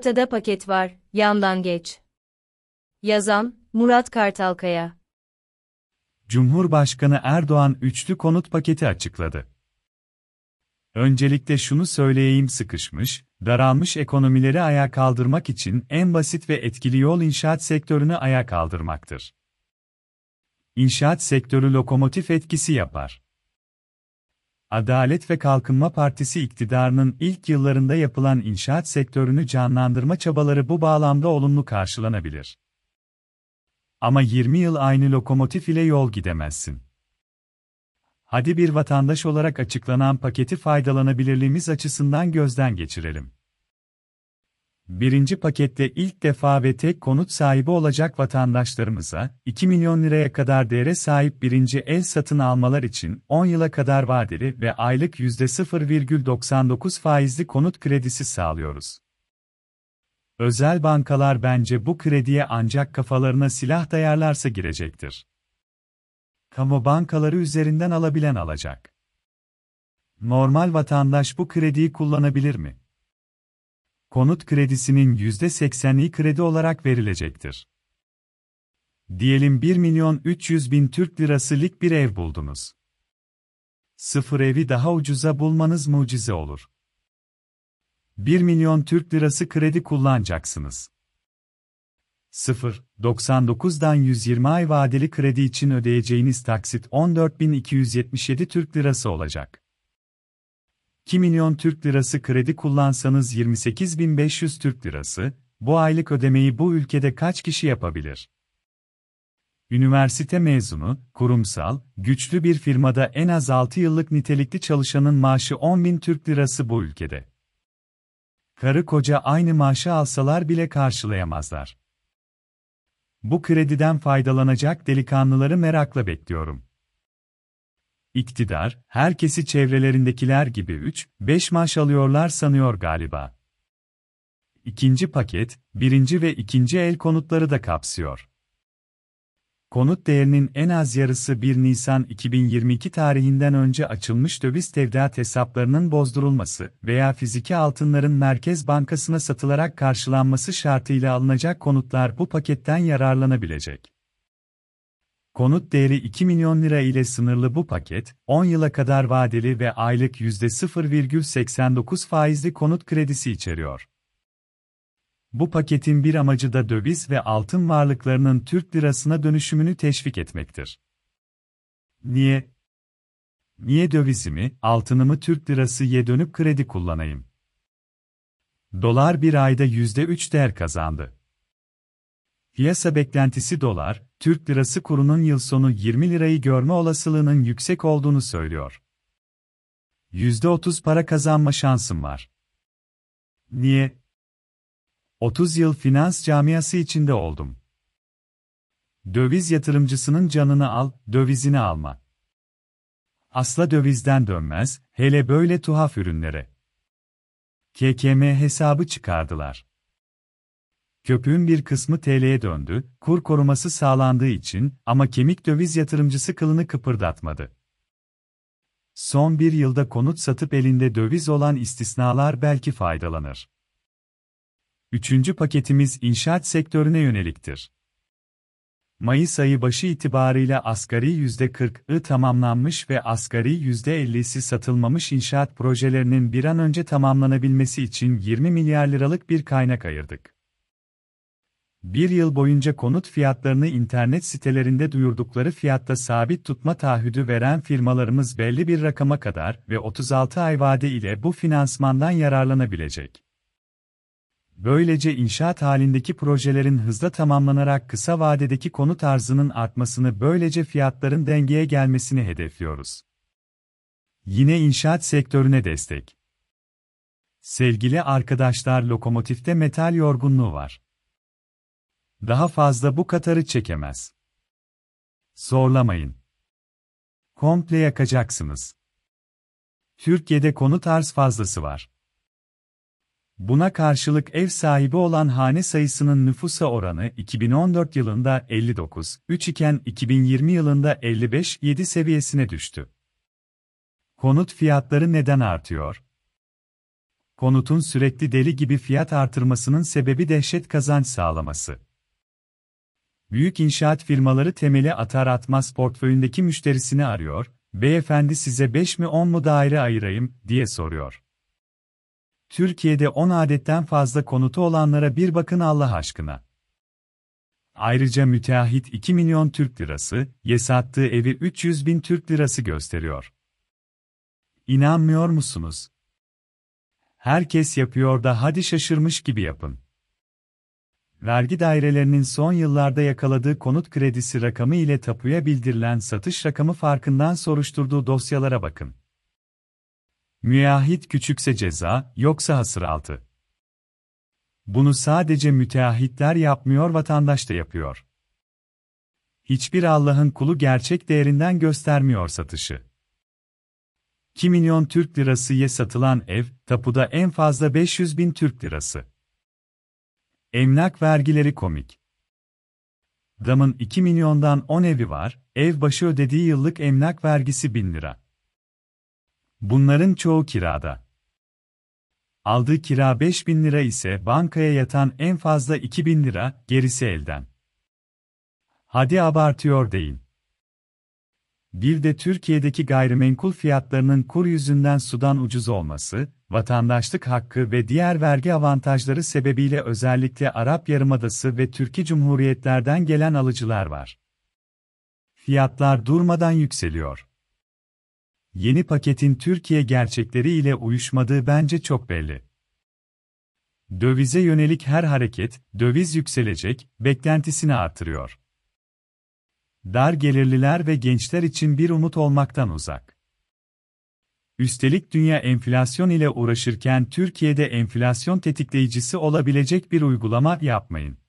Ortada paket var, yandan geç. Yazan, Murat Kartalkaya. Cumhurbaşkanı Erdoğan üçlü konut paketi açıkladı. Öncelikle şunu söyleyeyim sıkışmış, daralmış ekonomileri ayağa kaldırmak için en basit ve etkili yol inşaat sektörünü ayağa kaldırmaktır. İnşaat sektörü lokomotif etkisi yapar. Adalet ve Kalkınma Partisi iktidarının ilk yıllarında yapılan inşaat sektörünü canlandırma çabaları bu bağlamda olumlu karşılanabilir. Ama 20 yıl aynı lokomotif ile yol gidemezsin. Hadi bir vatandaş olarak açıklanan paketi faydalanabilirliğimiz açısından gözden geçirelim. Birinci pakette ilk defa ve tek konut sahibi olacak vatandaşlarımıza 2 milyon liraya kadar değere sahip birinci el satın almalar için 10 yıla kadar vadeli ve aylık %0,99 faizli konut kredisi sağlıyoruz. Özel bankalar bence bu krediye ancak kafalarına silah dayarlarsa girecektir. Kamu bankaları üzerinden alabilen alacak. Normal vatandaş bu krediyi kullanabilir mi? Konut kredisinin %80'i kredi olarak verilecektir. Diyelim 1 milyon 300 bin Türk lirasılık bir ev buldunuz. Sıfır evi daha ucuza bulmanız mucize olur. 1 milyon Türk lirası kredi kullanacaksınız. 0.99'dan 120 ay vadeli kredi için ödeyeceğiniz taksit 14.277 Türk lirası olacak. 2 milyon Türk lirası kredi kullansanız 28.500 Türk lirası, bu aylık ödemeyi bu ülkede kaç kişi yapabilir? Üniversite mezunu, kurumsal, güçlü bir firmada en az 6 yıllık nitelikli çalışanın maaşı 10.000 Türk lirası bu ülkede. Karı koca aynı maaşı alsalar bile karşılayamazlar. Bu krediden faydalanacak delikanlıları merakla bekliyorum. İktidar, herkesi çevrelerindekiler gibi 3-5 maaş alıyorlar sanıyor galiba. İkinci paket, birinci ve ikinci el konutları da kapsıyor. Konut değerinin en az yarısı 1 Nisan 2022 tarihinden önce açılmış döviz tevdiat hesaplarının bozdurulması veya fiziki altınların Merkez Bankası'na satılarak karşılanması şartıyla alınacak konutlar bu paketten yararlanabilecek. Konut değeri 2 milyon lira ile sınırlı bu paket, 10 yıla kadar vadeli ve aylık %0,89 faizli konut kredisi içeriyor. Bu paketin bir amacı da döviz ve altın varlıklarının Türk lirasına dönüşümünü teşvik etmektir. Niye? Niye dövizimi, altınımı Türk lirasıya dönüp kredi kullanayım? Dolar bir ayda %3 değer kazandı. Piyasa beklentisi dolar, Türk lirası kurunun yıl sonu 20 lirayı görme olasılığının yüksek olduğunu söylüyor. %30 para kazanma şansım var. Niye? 30 yıl finans camiası içinde oldum. Döviz yatırımcısının canını al, dövizini alma. Asla dövizden dönmez, hele böyle tuhaf ürünlere. KKM hesabı çıkardılar. Köpüğün bir kısmı TL'ye döndü, kur koruması sağlandığı için ama kemik döviz yatırımcısı kılını kıpırdatmadı. Son bir yılda konut satıp elinde döviz olan istisnalar belki faydalanır. Üçüncü paketimiz inşaat sektörüne yöneliktir. Mayıs ayı başı itibarıyla asgari %40'ı tamamlanmış ve asgari %50'si satılmamış inşaat projelerinin bir an önce tamamlanabilmesi için 20 milyar liralık bir kaynak ayırdık. Bir yıl boyunca konut fiyatlarını internet sitelerinde duyurdukları fiyatta sabit tutma taahhüdü veren firmalarımız belli bir rakama kadar ve 36 ay vade ile bu finansmandan yararlanabilecek. Böylece inşaat halindeki projelerin hızla tamamlanarak kısa vadedeki konut arzının artmasını böylece fiyatların dengeye gelmesini hedefliyoruz. Yine inşaat sektörüne destek. Sevgili arkadaşlar lokomotifte metal yorgunluğu var. Daha fazla bu katarı çekemez. Zorlamayın. Komple yakacaksınız. Türkiye'de konut arz fazlası var. Buna karşılık ev sahibi olan hane sayısının nüfusa oranı 2014 yılında 59,3 iken 2020 yılında 55,7 seviyesine düştü. Konut fiyatları neden artıyor? konutun sürekli deli gibi fiyat artırmasının sebebi dehşet kazanç sağlaması. Büyük inşaat firmaları temeli atar atmaz portföyündeki müşterisini arıyor, beyefendi size 5 mi 10 mu daire ayırayım, diye soruyor. Türkiye'de 10 adetten fazla konutu olanlara bir bakın Allah aşkına. Ayrıca müteahhit 2 milyon Türk lirası, ye sattığı evi 300 bin Türk lirası gösteriyor. İnanmıyor musunuz? Herkes yapıyor da hadi şaşırmış gibi yapın. Vergi dairelerinin son yıllarda yakaladığı konut kredisi rakamı ile tapuya bildirilen satış rakamı farkından soruşturduğu dosyalara bakın. Müteahhit küçükse ceza, yoksa hasıraltı. Bunu sadece müteahhitler yapmıyor vatandaş da yapıyor. Hiçbir Allah'ın kulu gerçek değerinden göstermiyor satışı. 2 milyon Türk lirasıya satılan ev, tapuda en fazla 500 bin Türk lirası. Emlak vergileri komik. Damın 2 milyondan 10 evi var, ev başı ödediği yıllık emlak vergisi 1000 lira. Bunların çoğu kirada. Aldığı kira 5000 lira ise bankaya yatan en fazla 2000 lira, gerisi elden. Hadi abartıyor deyin. Bir de Türkiye'deki gayrimenkul fiyatlarının kur yüzünden sudan ucuz olması, vatandaşlık hakkı ve diğer vergi avantajları sebebiyle özellikle Arap Yarımadası ve Türkiye Cumhuriyetlerden gelen alıcılar var. Fiyatlar durmadan yükseliyor. Yeni paketin Türkiye gerçekleri ile uyuşmadığı bence çok belli. Dövize yönelik her hareket, döviz yükselecek, beklentisini artırıyor. Dar gelirliler ve gençler için bir umut olmaktan uzak. Üstelik dünya enflasyon ile uğraşırken Türkiye'de enflasyon tetikleyicisi olabilecek bir uygulama yapmayın.